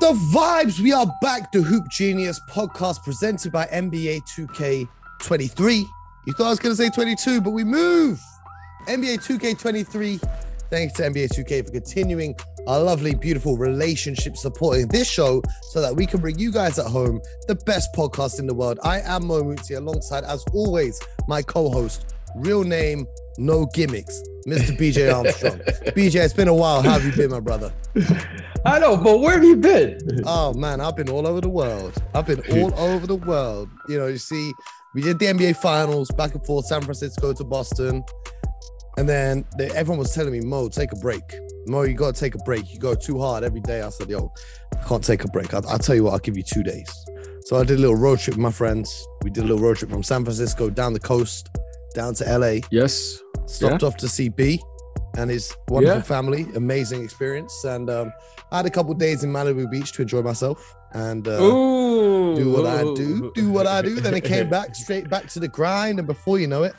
the vibes. We are back. to Hoop Genius podcast presented by NBA 2K23. You thought I was going to say 22, but we move. NBA 2K23. Thanks to NBA 2K for continuing our lovely, beautiful relationship supporting this show so that we can bring you guys at home the best podcast in the world. I am Mo Muti alongside, as always, my co host, real name, no gimmicks, Mr. BJ Armstrong. BJ, it's been a while. How have you been, my brother? I know, but where have you been? Oh man, I've been all over the world. I've been all over the world. You know, you see, we did the NBA finals back and forth, San Francisco to Boston. And then they, everyone was telling me, Mo, take a break. Mo, you got to take a break. You go too hard every day. I said, yo, I can't take a break. I'll, I'll tell you what, I'll give you two days. So I did a little road trip with my friends. We did a little road trip from San Francisco down the coast, down to LA. Yes. Stopped off to see B and his wonderful yeah. family. Amazing experience. And um, I had a couple days in Malibu Beach to enjoy myself and uh, do what I do, do what I do. Then I came back straight back to the grind. And before you know it,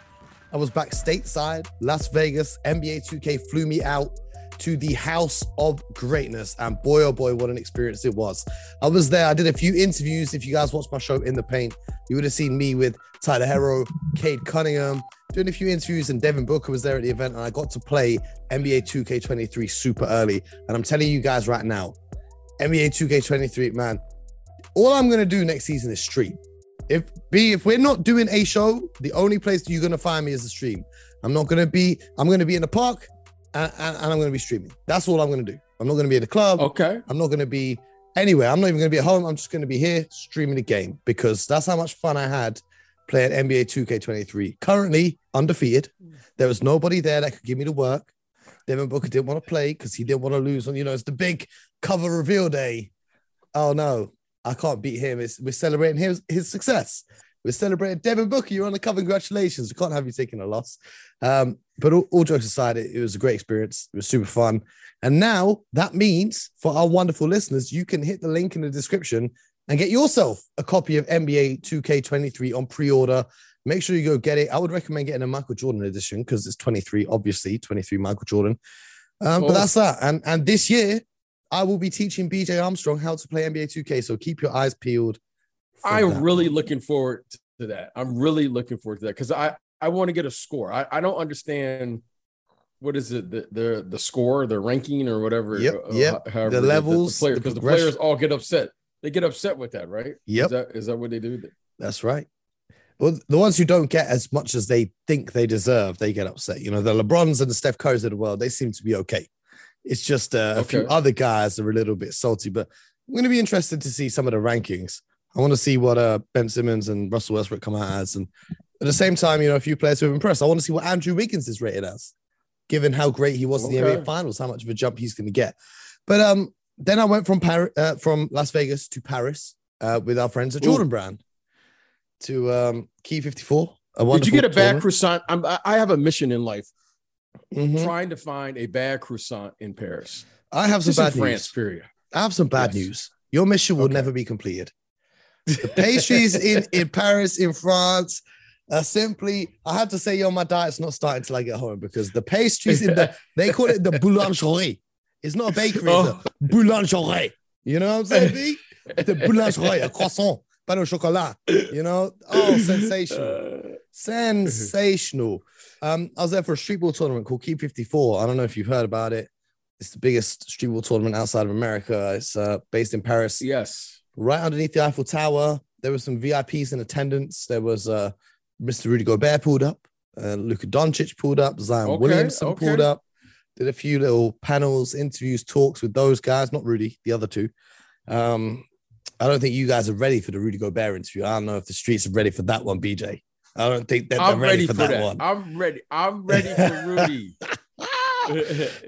I was back stateside, Las Vegas. NBA 2K flew me out to the House of Greatness. And boy, oh boy, what an experience it was. I was there. I did a few interviews. If you guys watched my show In the Paint, you would have seen me with Tyler Herro, Cade Cunningham, doing a few interviews, and Devin Booker was there at the event. And I got to play NBA 2K23 super early. And I'm telling you guys right now, NBA 2K23, man, all I'm going to do next season is stream. If B, if we're not doing a show, the only place you're gonna find me is the stream. I'm not gonna be. I'm gonna be in the park, and, and, and I'm gonna be streaming. That's all I'm gonna do. I'm not gonna be at the club. Okay. I'm not gonna be anywhere. I'm not even gonna be at home. I'm just gonna be here streaming the game because that's how much fun I had playing NBA 2K23. Currently undefeated. There was nobody there that could give me the work. Devin Booker didn't want to play because he didn't want to lose on. You know, it's the big cover reveal day. Oh no, I can't beat him. It's, we're celebrating his, his success. We're celebrating Devin Booker. You're on the cover. Congratulations. We can't have you taking a loss. Um, but all, all jokes aside, it, it, was a great experience. It was super fun. And now that means for our wonderful listeners, you can hit the link in the description and get yourself a copy of NBA 2K23 on pre order. Make sure you go get it. I would recommend getting a Michael Jordan edition because it's 23, obviously, 23 Michael Jordan. Um, but that's that. And, and this year, I will be teaching BJ Armstrong how to play NBA 2K. So keep your eyes peeled. I'm really looking forward to that. I'm really looking forward to that because I I want to get a score. I, I don't understand what is it the the the score, the ranking or whatever. Yep. Uh, yep. the levels, the, the because the, the, players all get upset. They get upset with that, right? Yep. Is that is that what they do? That's right. Well, the ones who don't get as much as they think they deserve, they get upset. You know, the LeBrons and the Steph Currys of the world, they seem to be okay. It's just uh, a few other guys are a little bit salty, but I'm going to be interested to see some of the rankings. I want to see what uh, Ben Simmons and Russell Westbrook come out as, and at the same time, you know, a few players who have impressed. I want to see what Andrew Wiggins is rated as, given how great he was okay. in the NBA Finals, how much of a jump he's going to get. But um, then I went from Paris, uh, from Las Vegas to Paris uh, with our friends at Jordan Ooh. Brand to um, Quai 54. Did you get a bad croissant? I'm, I have a mission in life mm-hmm. trying to find a bad croissant in Paris. I have some bad news. France, period. I have some bad yes. news. Your mission will okay. never be completed. The pastries in, in Paris, in France, are simply, I have to say, yo, my diet's not starting till I get home because the pastries in the, they call it the boulangerie. It's not a bakery, oh. it's a boulangerie. You know what I'm saying, B? The boulangerie, a croissant, pain au chocolat. You know? Oh, sensational. Sensational. Um, I was there for a streetball tournament called Quai 54. I don't know if you've heard about it. It's the biggest streetball tournament outside of America. It's uh, based in Paris. Yes. Right underneath the Eiffel Tower. There were some VIPs in attendance. There was uh, Mr. Rudy Gobert pulled up. Uh, Luka Doncic pulled up. Zion okay, Williamson okay. pulled up. Did a few little panels, interviews, talks with those guys. Not Rudy, the other two. Um, I don't think you guys are ready for the Rudy Gobert interview. I don't know if the streets are ready for that one, BJ. I don't think that I'm ready, ready for, for, that, that, one. I'm ready. I'm ready for Rudy.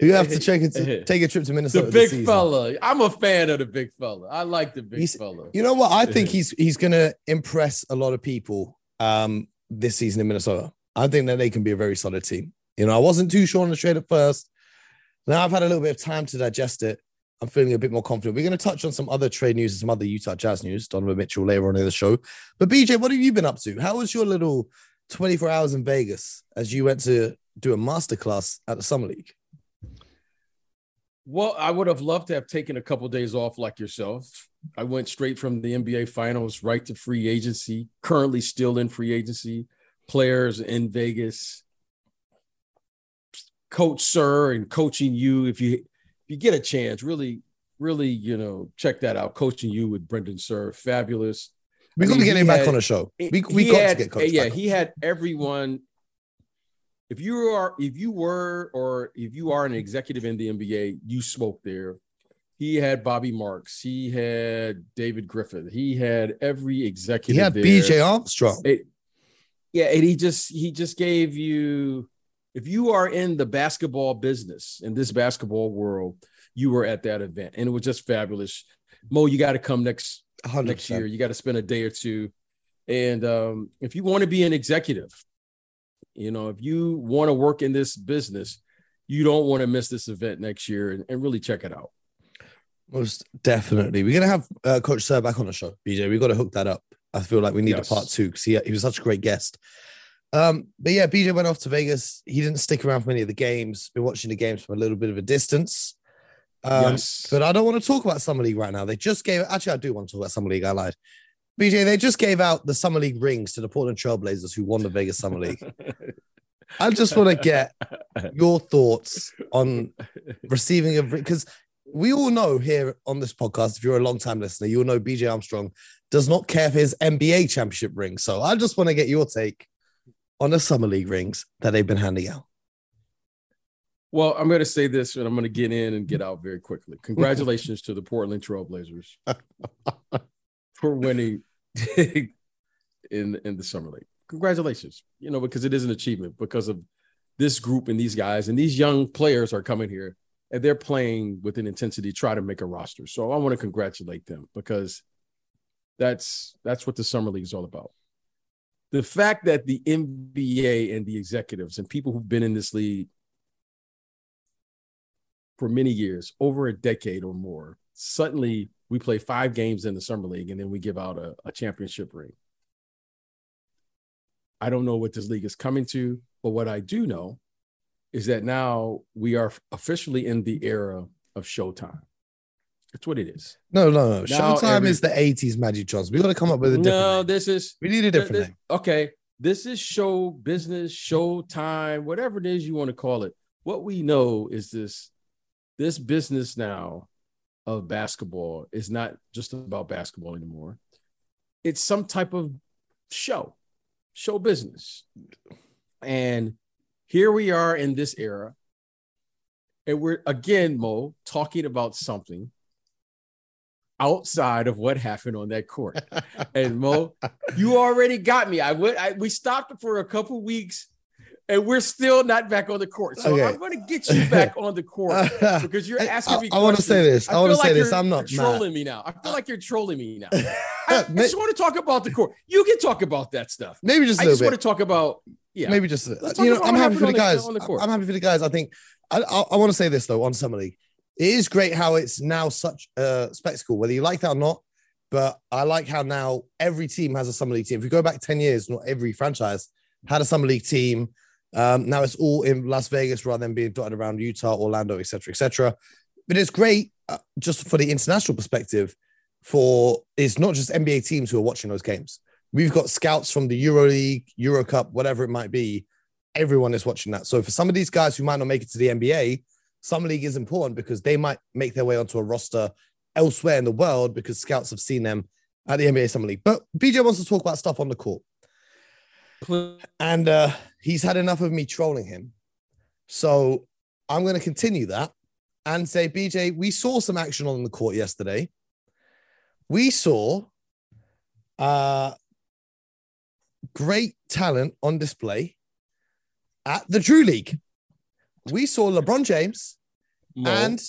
you have to check it to take a trip to Minnesota. The big fella. I'm a fan of the big fella. I like the big he's, fella. You know what? I think he's he's gonna impress a lot of people um, this season in Minnesota. I think that they can be a very solid team. You know, I wasn't too sure on the trade at first. Now I've had a little bit of time to digest it. I'm feeling a bit more confident. We're going to touch on some other trade news and some other Utah Jazz news. Donovan Mitchell later on in the show. But BJ, what have you been up to? How was your little 24 hours in Vegas as you went to do a masterclass at the Summer League? Well, I would have loved to have taken a couple of days off like yourself. I went straight from the NBA finals right to free agency, currently still in free agency, players in Vegas. Coach Suhr and coaching you if you if you get a chance, really, really, you know, check that out. Coaching you with Brendan Suhr, fabulous. We're gonna get him had, back on the show. We, we got had, to get Coach. Yeah, he had everyone if you are if you were or if you are an executive in the NBA, you spoke there. He had Bobby Marks, he had David Griffin, he had every executive. He had there. BJ Armstrong. It, yeah, and he just he just gave you if you are in the basketball business in this basketball world, you were at that event, and it was just fabulous. Mo, you got to come next 100%. next year. You got to spend a day or two, and um, if you want to be an executive, you know, if you want to work in this business, you don't want to miss this event next year and, and really check it out. Most definitely. We're going to have uh, Coach Suhr back on the show, BJ. We've got to hook that up. I feel like we need yes. a part two because he, he was such a great guest. Um, but yeah, BJ went off to Vegas. He didn't stick around for many of the games. Been watching the games from a little bit of a distance. Um, yes. But I don't want to talk about Summer League right now. They just gave, actually, I do want to talk about Summer League. I lied. BJ, they just gave out the Summer League rings to the Portland Trailblazers who won the Vegas Summer League. I just want to get your thoughts on receiving a ring because we all know here on this podcast, if you're a long time listener, you'll know BJ Armstrong does not care for his NBA championship ring. So I just want to get your take on the Summer League rings that they've been handing out. Well, I'm going to say this and I'm going to get in and get out very quickly. Congratulations to the Portland Trailblazers for winning in in the summer league. Congratulations, you know, because it is an achievement because of this group and these guys and these young players are coming here and they're playing with an intensity try to make a roster. So I want to congratulate them because that's that's what the summer league is all about. The fact that the NBA and the executives and people who've been in this league for many years, over a decade or more, suddenly we play five games in the summer league and then we give out a, a championship ring. I don't know what this league is coming to, but what I do know is that now we are officially in the era of Showtime. That's what it is. No, no, no. Now Showtime every, is the 80s Magic Johnson. We got to come up with a different No, name. this is we need a different this, name. Okay. This is show business, showtime, whatever it is you want to call it. What we know is this this business now of basketball is not just about basketball anymore. It's some type of show, show business. And here we are in this era. And we're again, Mo, talking about something outside of what happened on that court. and Mo, you already got me. I went, I, we stopped for a couple weeks and we're still not back on the court. So okay. I'm going to get you back on the court because you're asking me. I, I want to say this. I, I want to like say this. I'm not trolling mad. me now. I feel like you're trolling me now. I, just want to talk about the court. You can talk about that stuff. Maybe just. I just bit. want to talk about. Yeah. Maybe just. You know, I'm happy for the guys. The, the I'm happy for the guys. I think. I, I want to say this though on Summer League. It is great how it's now such a spectacle, whether you like that or not. But I like how now every team has a Summer League team. If you go back 10 years, not every franchise had a Summer League team um, now it's all in Las Vegas rather than being dotted around Utah, Orlando, etc., etc. But it's great uh, just for the international perspective. For it's not just NBA teams who are watching those games. We've got scouts from the Euro League, Euro Cup, whatever it might be. Everyone is watching that. So for some of these guys who might not make it to the NBA, Summer League is important because they might make their way onto a roster elsewhere in the world because scouts have seen them at the NBA Summer League. But BJ wants to talk about stuff on the court. And uh, he's had enough of me trolling him. So I'm going to continue that and say, BJ, we saw some action on the court yesterday. We saw uh, great talent on display at the Drew League. We saw LeBron James Mo. and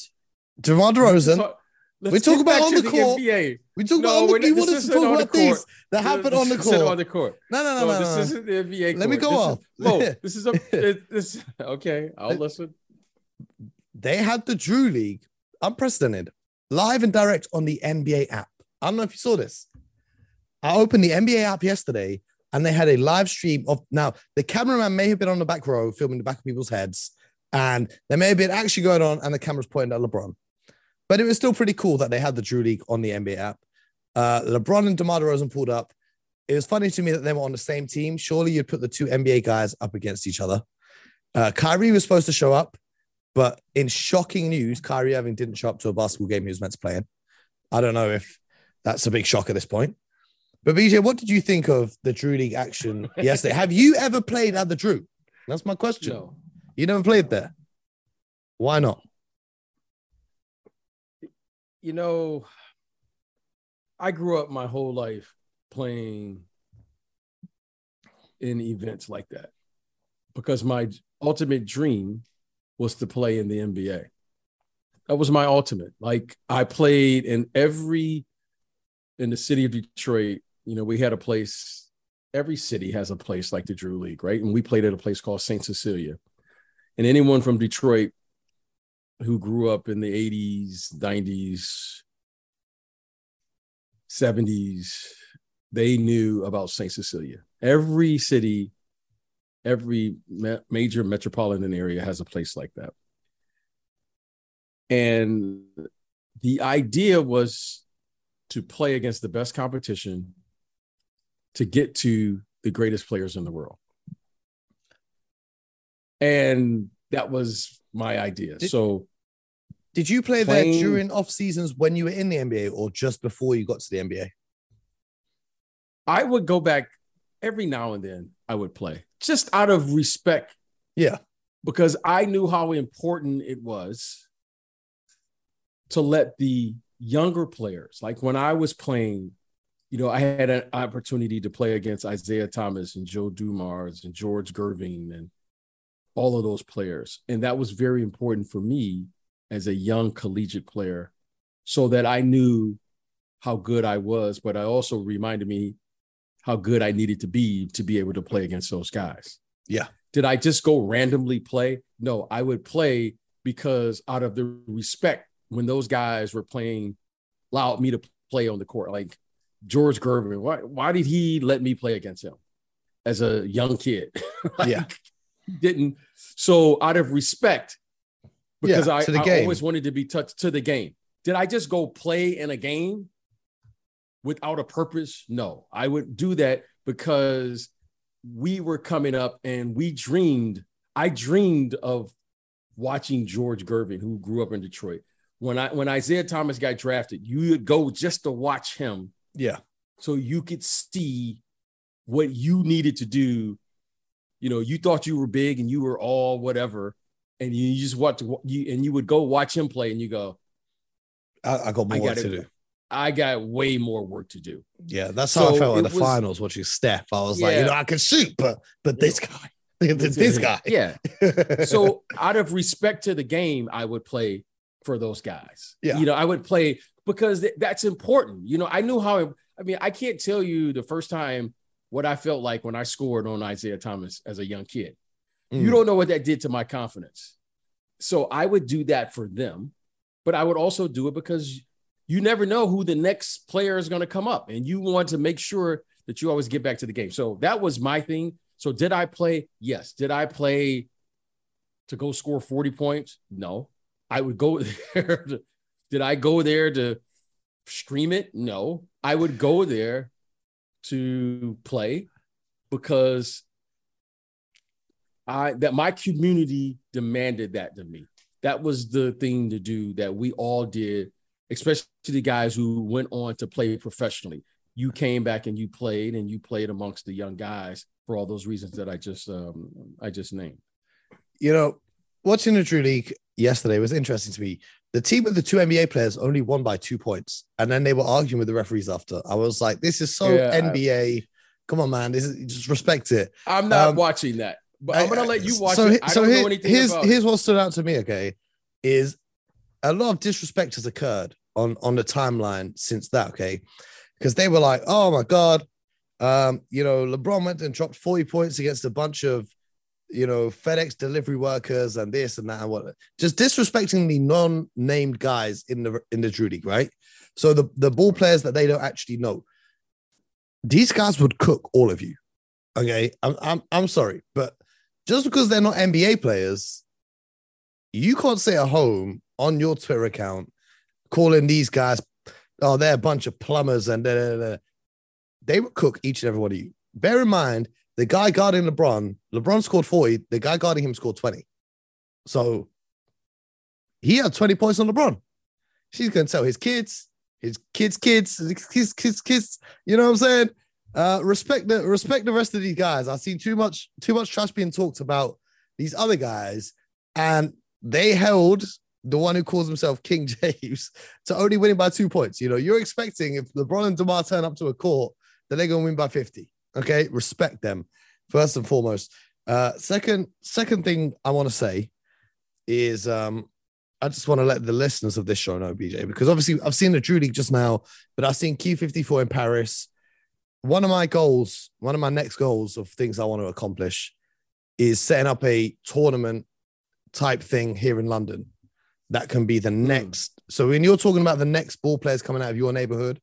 DeMar DeRozan Let's we talk about on the, the court. NBA. We talk no, about on the. You want us to talk about things that happened on the court. On the court. No, no, no, no. This no. isn't the NBA. Court. Let me go this off. Is, Mo, this is a. It, this okay. I'll listen. They had the Drew League, unprecedented, live and direct on the NBA app. I don't know if you saw this. I opened the NBA app yesterday, and they had a live stream of. Now the cameraman may have been on the back row filming the back of people's heads, And there may have been actually going on, and the camera's pointing at LeBron. But it was still pretty cool that they had the Drew League on the NBA app. Uh, LeBron and DeMar DeRozan pulled up. It was funny to me that they were on the same team. Surely you'd put the two NBA guys up against each other. Uh, Kyrie was supposed to show up, but in shocking news, Kyrie Irving didn't show up to a basketball game he was meant to play in. I don't know if that's a big shock at this point. But BJ, what did you think of the Drew League action yesterday? Have you ever played at the Drew? That's my question. No. You never played there. Why not? You know, I grew up my whole life playing in events like that because my ultimate dream was to play in the NBA. That was my ultimate. Like I played in every in the city of Detroit. You know, we had a place. Every city has a place like the Drew League, right? And we played at a place called Saint Cecilia. And anyone from Detroit who grew up in the 80s, 90s, 70s, they knew about St. Cecilia. Every city, every ma- major metropolitan area has a place like that. And the idea was to play against the best competition to get to the greatest players in the world. And that was my idea. Did, so did you play playing, there during off seasons when you were in the NBA or just before you got to the NBA? I would go back every now and then. I would play just out of respect. Yeah. Because I knew how important it was to let the younger players, like when I was playing, you know, I had an opportunity to play against Isiah Thomas and Joe Dumars and George Gervin and all of those players. And that was very important for me as a young collegiate player so that I knew how good I was, but I also reminded me how good I needed to be to be able to play against those guys. Yeah. Did I just go randomly play? No, I would play because out of the respect when those guys were playing, allowed me to play on the court. Like George Gervin, why, why did he let me play against him as a young kid? like, yeah. Didn't. So out of respect, because yeah, I, I always wanted to be touched to the game. Did I just go play in a game without a purpose? No, I would do that because we were coming up and we dreamed. I dreamed of watching George Gervin, who grew up in Detroit. When I when Isiah Thomas got drafted, you would go just to watch him. Yeah. So you could see what you needed to do. You know, you thought you were big and you were all whatever, and you just watch you and you would go watch him play, and you go, I, I got more I work to do. I got way more work to do. Yeah, that's so how I felt in the was, finals watching Steph. I was yeah. like, you know, I can shoot, but but this guy, this guy. Yeah. so out of respect to the game, I would play for those guys. Yeah. You know, I would play because th- that's important. You know, I knew how. I mean, I can't tell you the first time what I felt like when I scored on Isiah Thomas as a young kid. Mm. You don't know what that did to my confidence. So I would do that for them, but I would also do it because you never know who the next player is going to come up, and you want to make sure that you always get back to the game. So that was my thing. So did I play? Yes. Did I play to go score 40 points? No. I would go there. To, did I go there to stream it? No. I would go there to play because I that my community demanded that to me. That was the thing to do that we all did, especially the guys who went on to play professionally. You came back and you played, and you played amongst the young guys for all those reasons that I just um, I just named. You know, watching the Drew League yesterday was interesting to me. The team with the two NBA players only won by two points, and then they were arguing with the referees after. I was like, "This is so yeah, NBA." I, Come on, man. This is just respect it. I'm not um, watching that. But I'm gonna let you watch so, it. I so here, here's here's what stood out to me. Okay, is a lot of disrespect has occurred on on the timeline since that. Okay, because they were like, oh my god, um, you know, LeBron went and dropped 40 points against a bunch of you know FedEx delivery workers and this and that and what, just disrespecting the non-named guys in the in the Drew League, right? So the the ball players that they don't actually know, these guys would cook all of you. Okay, I'm I'm, I'm sorry, but just because they're not NBA players you can't sit at home on your Twitter account calling these guys, oh, they're a bunch of plumbers and da, da, da. they would cook each and every one of you. Bear in mind, the guy guarding LeBron, LeBron scored 40, the guy guarding him scored 20. So he had 20 points on LeBron. She's gonna tell his kids, his kids, kids, his kids, kids, you know what I'm saying? Uh, respect the respect the rest of these guys. I've seen too much, too much trash being talked about these other guys, and they held the one who calls himself King James to only winning by two points. You know, you're expecting if LeBron and DeMar turn up to a court, that they're gonna win by 50. Okay, respect them first and foremost. Uh, second, second thing I want to say is um, I just want to let the listeners of this show know, BJ, because obviously I've seen the Drew League just now, but I've seen Quai 54 in Paris. One of my goals, one of my next goals of things I want to accomplish is setting up a tournament type thing here in London that can be the hmm. next. So when you're talking about the next ball players coming out of your neighborhood,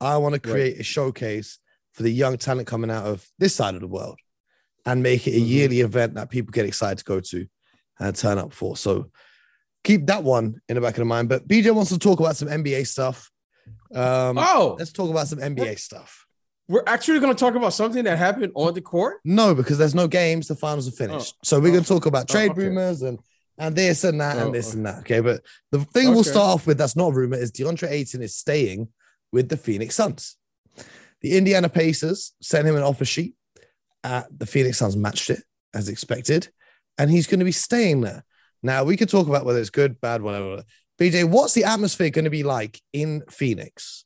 I want to create right. a showcase for the young talent coming out of this side of the world and make it a mm-hmm. yearly event that people get excited to go to and turn up for. So keep that one in the back of the mind. But BJ wants to talk about some NBA stuff. Um, oh, let's talk about some NBA stuff. We're actually going to talk about something that happened on the court. No, because there's no games. The finals are finished. Oh. So we're oh. going to talk about trade oh, okay. rumors and and this and that and oh, this and that. Okay, but the thing okay. we'll start off with that's not a rumor is DeAndre Ayton is staying with the Phoenix Suns. The Indiana Pacers sent him an offer sheet. Uh, the Phoenix Suns matched it as expected, and he's going to be staying there. Now we could talk about whether it's good, bad, whatever. BJ, what's the atmosphere going to be like in Phoenix?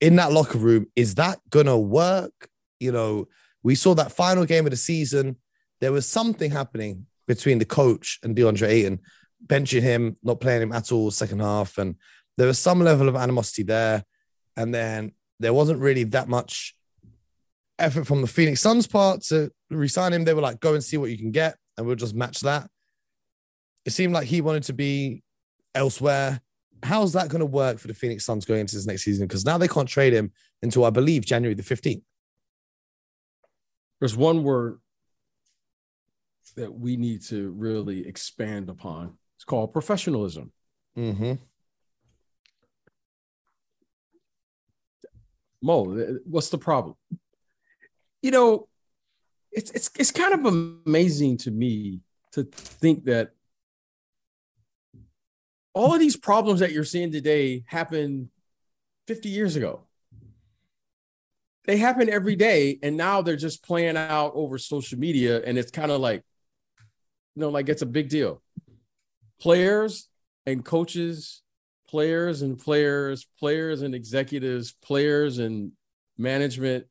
In that locker room, is that going to work? You know, we saw that final game of the season. There was something happening between the coach and DeAndre Ayton, benching him, not playing him at all second half, and there was some level of animosity there. And then there wasn't really that much effort from the Phoenix Suns part to resign him. They were like, go and see what you can get, and we'll just match that it seemed like he wanted to be elsewhere. How's that going to work for the Phoenix Suns going into this next season? Because now they can't trade him until I believe January the 15th. There's one word that we need to really expand upon. It's called professionalism. Mm-hmm. Mo, uh, what's the problem? You know, it's it's it's kind of amazing to me to think that all of these problems that you're seeing today happened 50 years ago. They happen every day, and now they're just playing out over social media, and it's kind of like, you know, like it's a big deal. Players and coaches, players and players, players and executives, players and management.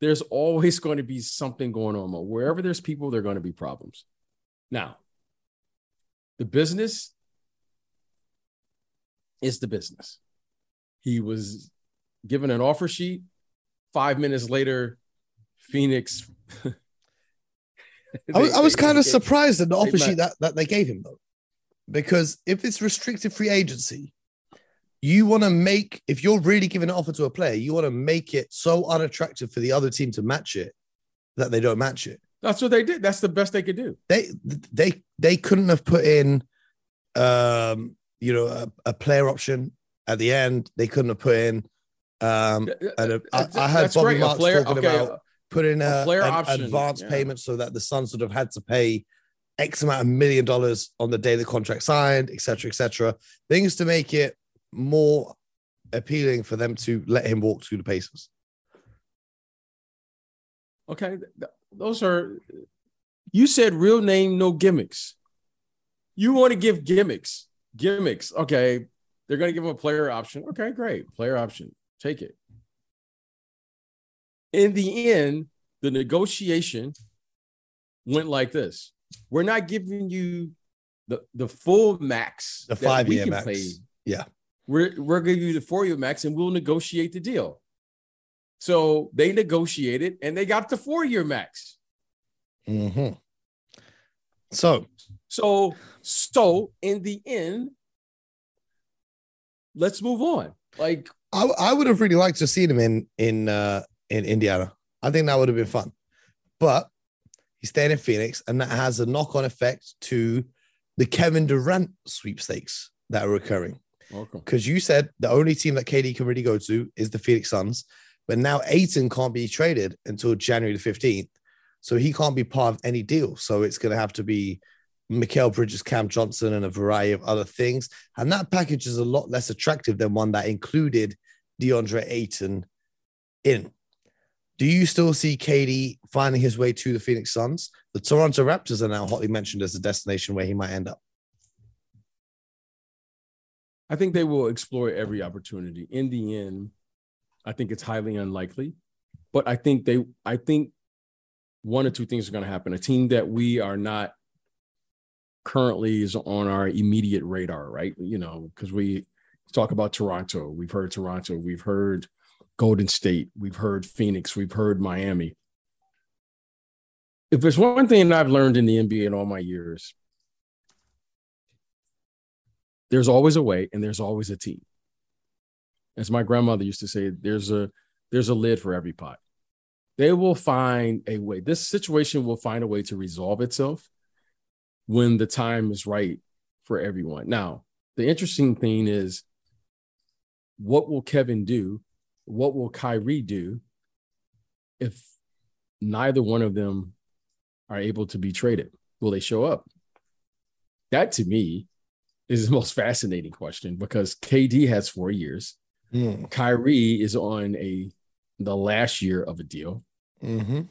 There's always going to be something going on. Wherever there's people, there are going to be problems. Now, the business is the business. He was given an offer sheet. Five minutes later, Phoenix. they, I was, I was kind of surprised at the offer sheet that, that they gave him, though, because if it's restricted free agency, you want to make, if you're really giving an offer to a player, you want to make it so unattractive for the other team to match it that they don't match it. That's what they did. That's the best they could do. They they they couldn't have put in um you know, a, a, player option at the end. They couldn't have put in. Um, and a, I, I heard Bobby great. Marks player, talking okay. about putting a, a player an option. advance yeah. payment so that the Suns would have had to pay X amount of million dollars on the day the contract signed, etc., etc. Things to make it more appealing for them to let him walk through the paces. Okay, those are. You said real name, no gimmicks. You want to give gimmicks gimmicks. Okay, they're going to give him a player option. Okay, great. Player option. Take it. In the end, the negotiation went like this. We're not giving you the, the full max. The five year max. Yeah. We're, we're give you the four year max and we'll negotiate the deal. So they negotiated and they got the four year max. Mm-hmm. So so, so in the end, let's move on. Like I, I would have really liked to see him in in uh in Indiana. I think that would have been fun. But he's staying in Phoenix, and that has a knock-on effect to the Kevin Durant sweepstakes that are occurring. Because you said the only team that KD can really go to is the Phoenix Suns, but now Ayton can't be traded until January the 15th. So he can't be part of any deal. So it's going to have to be Mikal Bridges, Cam Johnson, and a variety of other things. And that package is a lot less attractive than one that included DeAndre Ayton in. Do you still see KD finding his way to the Phoenix Suns? The Toronto Raptors are now hotly mentioned as a destination where he might end up. I think they will explore every opportunity. In the end, I think it's highly unlikely, but I think they, I think one or two things are going to happen. A team that we are not currently is on our immediate radar, right? You know, because we talk about Toronto, we've heard Toronto, we've heard Golden State, we've heard Phoenix, we've heard Miami. If there's one thing I've learned in the NBA in all my years, there's always a way and there's always a team. As my grandmother used to say, there's a there's a lid for every pot. They will find a way. This situation will find a way to resolve itself when the time is right for everyone. Now, the interesting thing is what will Kevin do? What will Kyrie do if neither one of them are able to be traded? Will they show up? That to me is the most fascinating question because KD has four years. Mm. Kyrie is on a the last year of a deal. Mm-hmm.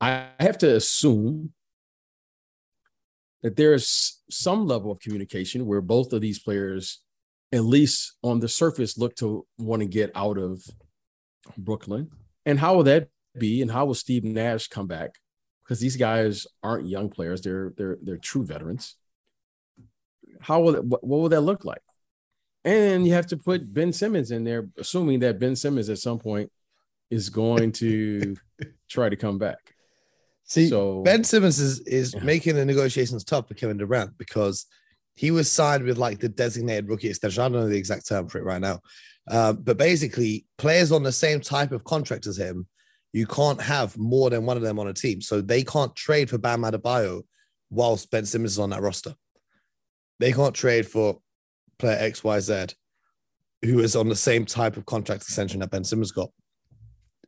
I have to assume that there's some level of communication where both of these players, at least on the surface, look to want to get out of Brooklyn. And how will that be? And how will Steve Nash come back? Because these guys aren't young players; they're they're they're true veterans how will it, what, what will that look like? And you have to put Ben Simmons in there, assuming that Ben Simmons at some point is going to try to come back. See, so, Ben Simmons is is yeah. making the negotiations tough for Kevin Durant because he was signed with like the designated rookie extension. I don't know the exact term for it right now, uh, but basically, players on the same type of contract as him, you can't have more than one of them on a team, so they can't trade for Bam Adebayo whilst Ben Simmons is on that roster. They can't trade for player XYZ who is on the same type of contract extension that Ben Simmons got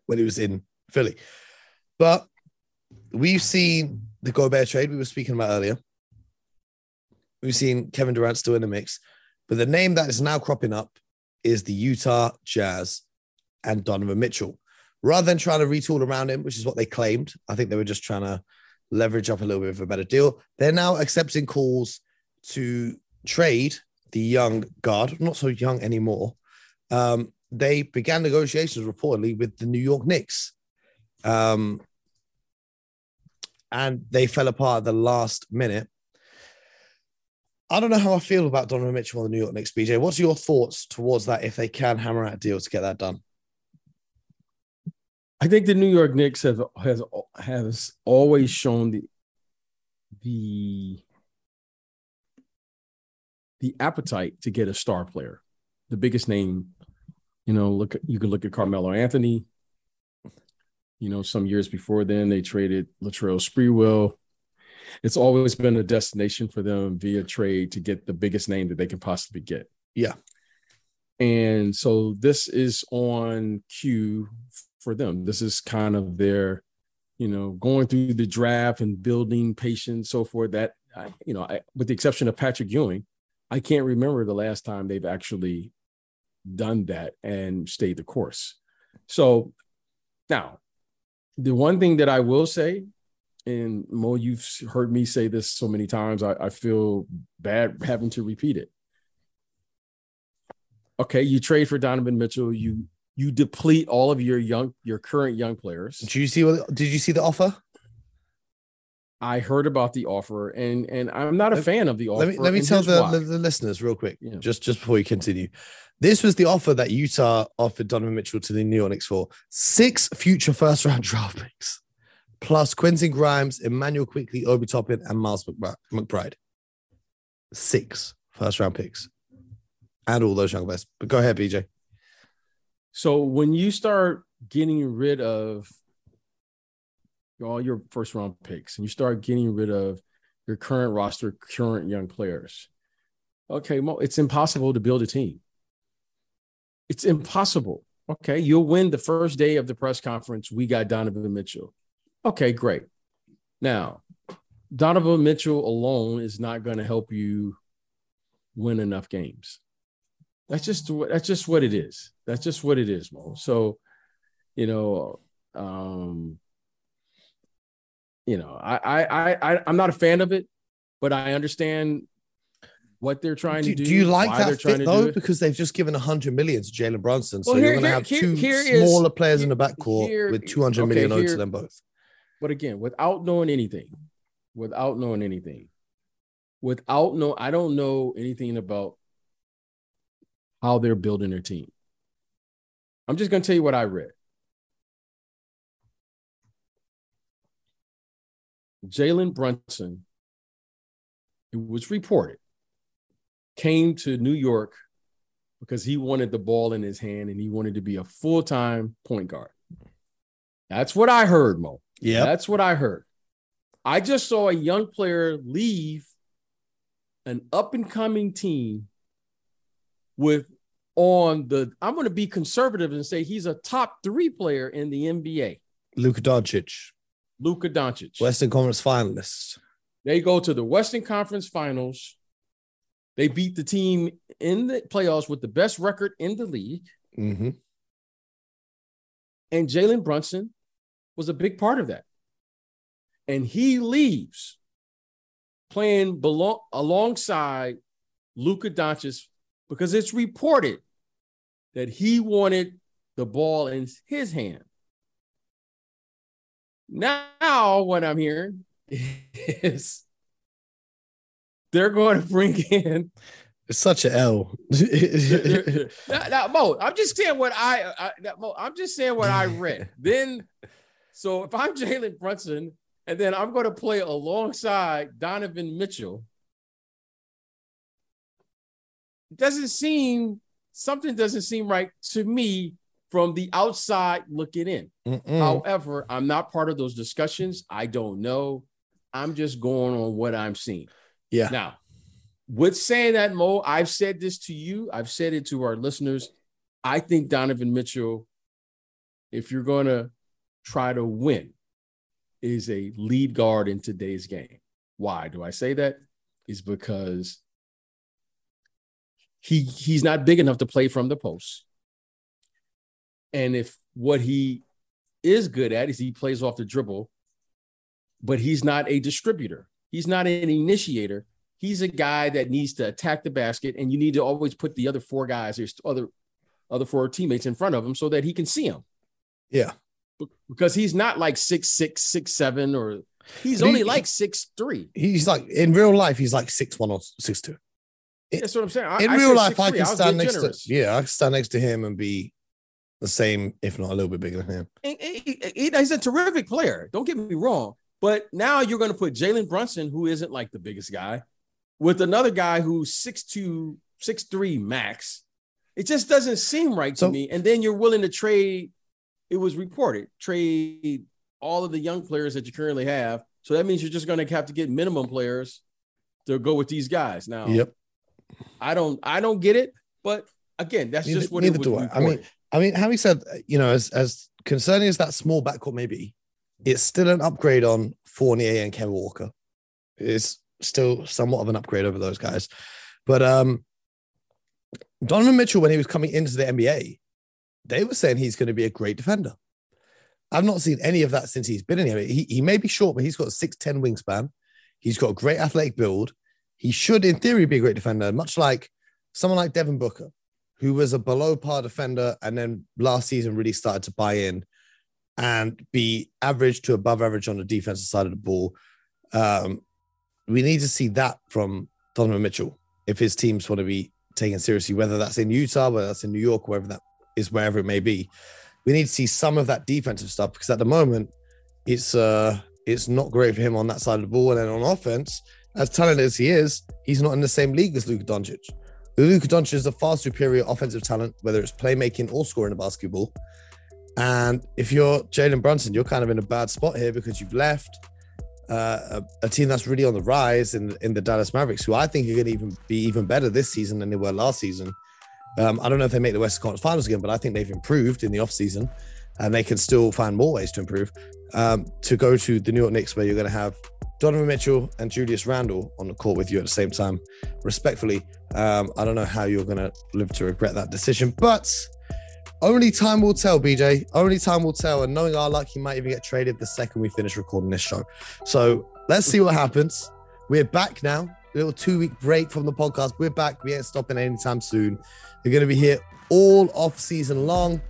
when he was in Philly. But we've seen the Gobert trade we were speaking about earlier. We've seen Kevin Durant still in the mix. But the name that is now cropping up is the Utah Jazz and Donovan Mitchell. Rather than trying to retool around him, which is what they claimed, I think they were just trying to leverage up a little bit of a better deal. They're now accepting calls to trade the young guard, not so young anymore. Um, they began negotiations reportedly with the New York Knicks. Um, and they fell apart at the last minute. I don't know how I feel about Donovan Mitchell on the New York Knicks, BJ. What's your thoughts towards that if they can hammer out a deal to get that done? I think the New York Knicks have has has always shown the the the appetite to get a star player, the biggest name. You know, look you can look at Carmelo Anthony. You know, some years before then they traded Latrell Sprewell. It's always been a destination for them via trade to get the biggest name that they can possibly get. Yeah. And so this is on cue for them. This is kind of their, you know, going through the draft and building patience, so forth. That, you know, I, with the exception of Patrick Ewing, I can't remember the last time they've actually done that and stayed the course. So now, the one thing that I will say, and Mo, you've heard me say this so many times, I, I feel bad having to repeat it. Okay, you trade for Donovan Mitchell, you you deplete all of your young your current young players. Did you see what did you see the offer? I heard about the offer, and and I'm not a fan of the offer. Let me let me tell the, the, the, listeners real quick, yeah. just just before we continue. This was the offer that Utah offered Donovan Mitchell to the New Knicks for six future first round draft picks, plus Quentin Grimes, Immanuel Quickley, Obi Toppin, and Miles McBride. Six first round picks, and all those young guys. But go ahead, BJ. So when you start getting rid of all your first round picks and you start getting rid of your current roster, current young players. Okay, Mo, it's impossible to build a team. It's impossible. Okay, you'll win the first day of the press conference. We got Donovan Mitchell. Okay, great. Now, Donovan Mitchell alone is not going to help you win enough games. That's just that's just what it is. That's just what it is, Mo. So, you know, um, you know, I I I I'm not a fan of it, but I understand what they're trying do, to do. Do you like that Trying fit though? Because they've just given 100 million to Jalen Brunson, so well, here, you're going to have two here, smaller is, players in the backcourt with 200 okay, million owed to them both. But again, without knowing anything, without knowing anything, without know, I don't know anything about how they're building their team. I'm just going to tell you what I read. Jalen Brunson, it was reported, came to New York because he wanted the ball in his hand and he wanted to be a full time point guard. That's what I heard, Mo. Yeah. That's what I heard. I just saw a young player leave an up and coming team with on the I'm going to be conservative and say he's a top 3 player in the NBA. Luka Doncic. Luka Doncic. Western Conference finalists. They go to the Western Conference Finals. They beat the team in the playoffs with the best record in the league. Mm-hmm. And Jalen Brunson was a big part of that. And he leaves playing below, alongside Luka Doncic because it's reported that he wanted the ball in his hand. Now, what I'm hearing is they're going to bring in. It's such an L. Mo, I'm just saying what I, I Mo, I'm just saying what I read. then, so if I'm Jalen Brunson, and then I'm going to play alongside Donovan Mitchell, it doesn't seem something doesn't seem right to me from the outside looking in. Mm-mm. However, I'm not part of those discussions. I don't know. I'm just going on what I'm seeing. Yeah. Now, with saying that, Mo, I've said this to you, I've said it to our listeners. I think Donovan Mitchell, if you're going to try to win, is a lead guard in today's game. Why do I say that? Is because he he's not big enough to play from the post. And if what he is good at is he plays off the dribble, but he's not a distributor. He's not an initiator. He's a guy that needs to attack the basket, and you need to always put the other four guys, there's other other four teammates in front of him so that he can see them. Yeah. Because he's not like six six, six seven, or he's only like six three. He's like in real life, he's like six one or six two. That's what I'm saying. I, in I real life, I can stand next generous. to yeah, I can stand next to him and be the same, if not a little bit bigger than him. He, he, he's a terrific player. Don't get me wrong. But now you're going to put Jalen Brunson, who isn't like the biggest guy, with another guy who's six two, six three max. It just doesn't seem right so, to me. And then you're willing to trade. It was reported trade all of the young players that you currently have. So that means you're just going to have to get minimum players to go with these guys. Now, yep. I don't I don't get it, but again, that's neither, just what neither do I. I mean, I mean, having said, you know, as as concerning as that small backcourt may be, it's still an upgrade on Fournier and Kemba Walker. It's still somewhat of an upgrade over those guys. But um Donovan Mitchell, when he was coming into the NBA, they were saying he's going to be a great defender. I've not seen any of that since he's been in here. He, he may be short, but he's got a 6'10 wingspan. He's got a great athletic build he should, in theory, be a great defender, much like someone like Devin Booker, who was a below par defender and then last season really started to buy in and be average to above average on the defensive side of the ball. Um, we need to see that from Donovan Mitchell if his teams want to be taken seriously, whether that's in Utah, whether that's in New York, wherever that is, wherever it may be. We need to see some of that defensive stuff because at the moment, it's uh, it's not great for him on that side of the ball. And then on offense, as talented as he is, he's not in the same league as Luka Doncic. Luka Doncic is a far superior offensive talent, whether it's playmaking or scoring the basketball. And if you're Jalen Brunson, you're kind of in a bad spot here because you've left. uh, a, a, team that's really on the rise in in the Dallas Mavericks, who I think are going to even be even better this season than they were last season. Um, I don't know if they make the Western Conference Finals again, but I think they've improved in the offseason and they can still find more ways to improve. Um, to go to the New York Knicks, where you're going to have Donovan Mitchell and Julius Randle on the court with you at the same time, respectfully. Um, I don't know how you're going to live to regret that decision, but only time will tell, BJ. Only time will tell. And knowing our luck, he might even get traded the second we finish recording this show. So let's see what happens. We're back now. A little two week break from the podcast. We're back. We ain't stopping anytime soon. We're going to be here all off season long.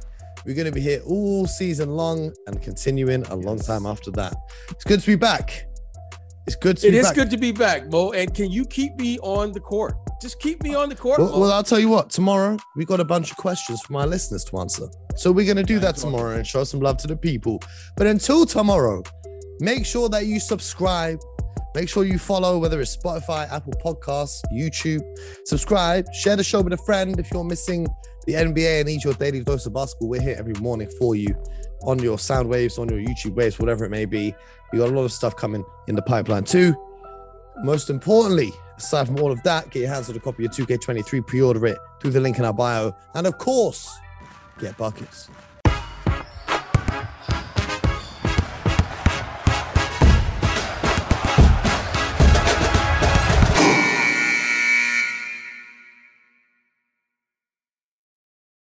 We're going to be here all season long and continuing a long time after that. It's good to be back. It's good to It be is back. good to be back, Mo. And can you keep me on the court? Just keep me on the court. Well, well, I'll tell you what. Tomorrow we got a bunch of questions from our listeners to answer, so we're gonna do that tomorrow and show some love to the people. But until tomorrow, make sure that you subscribe. Make sure you follow whether it's Spotify, Apple Podcasts, YouTube. Subscribe, share the show with a friend if you're missing the NBA and need your daily dose of basketball. We're here every morning for you on your sound waves, on your YouTube waves, whatever it may be. We got a lot of stuff coming in the pipeline too. Most importantly, aside from all of that, get your hands on a copy of 2K23, pre order it through the link in our bio. And of course, get buckets.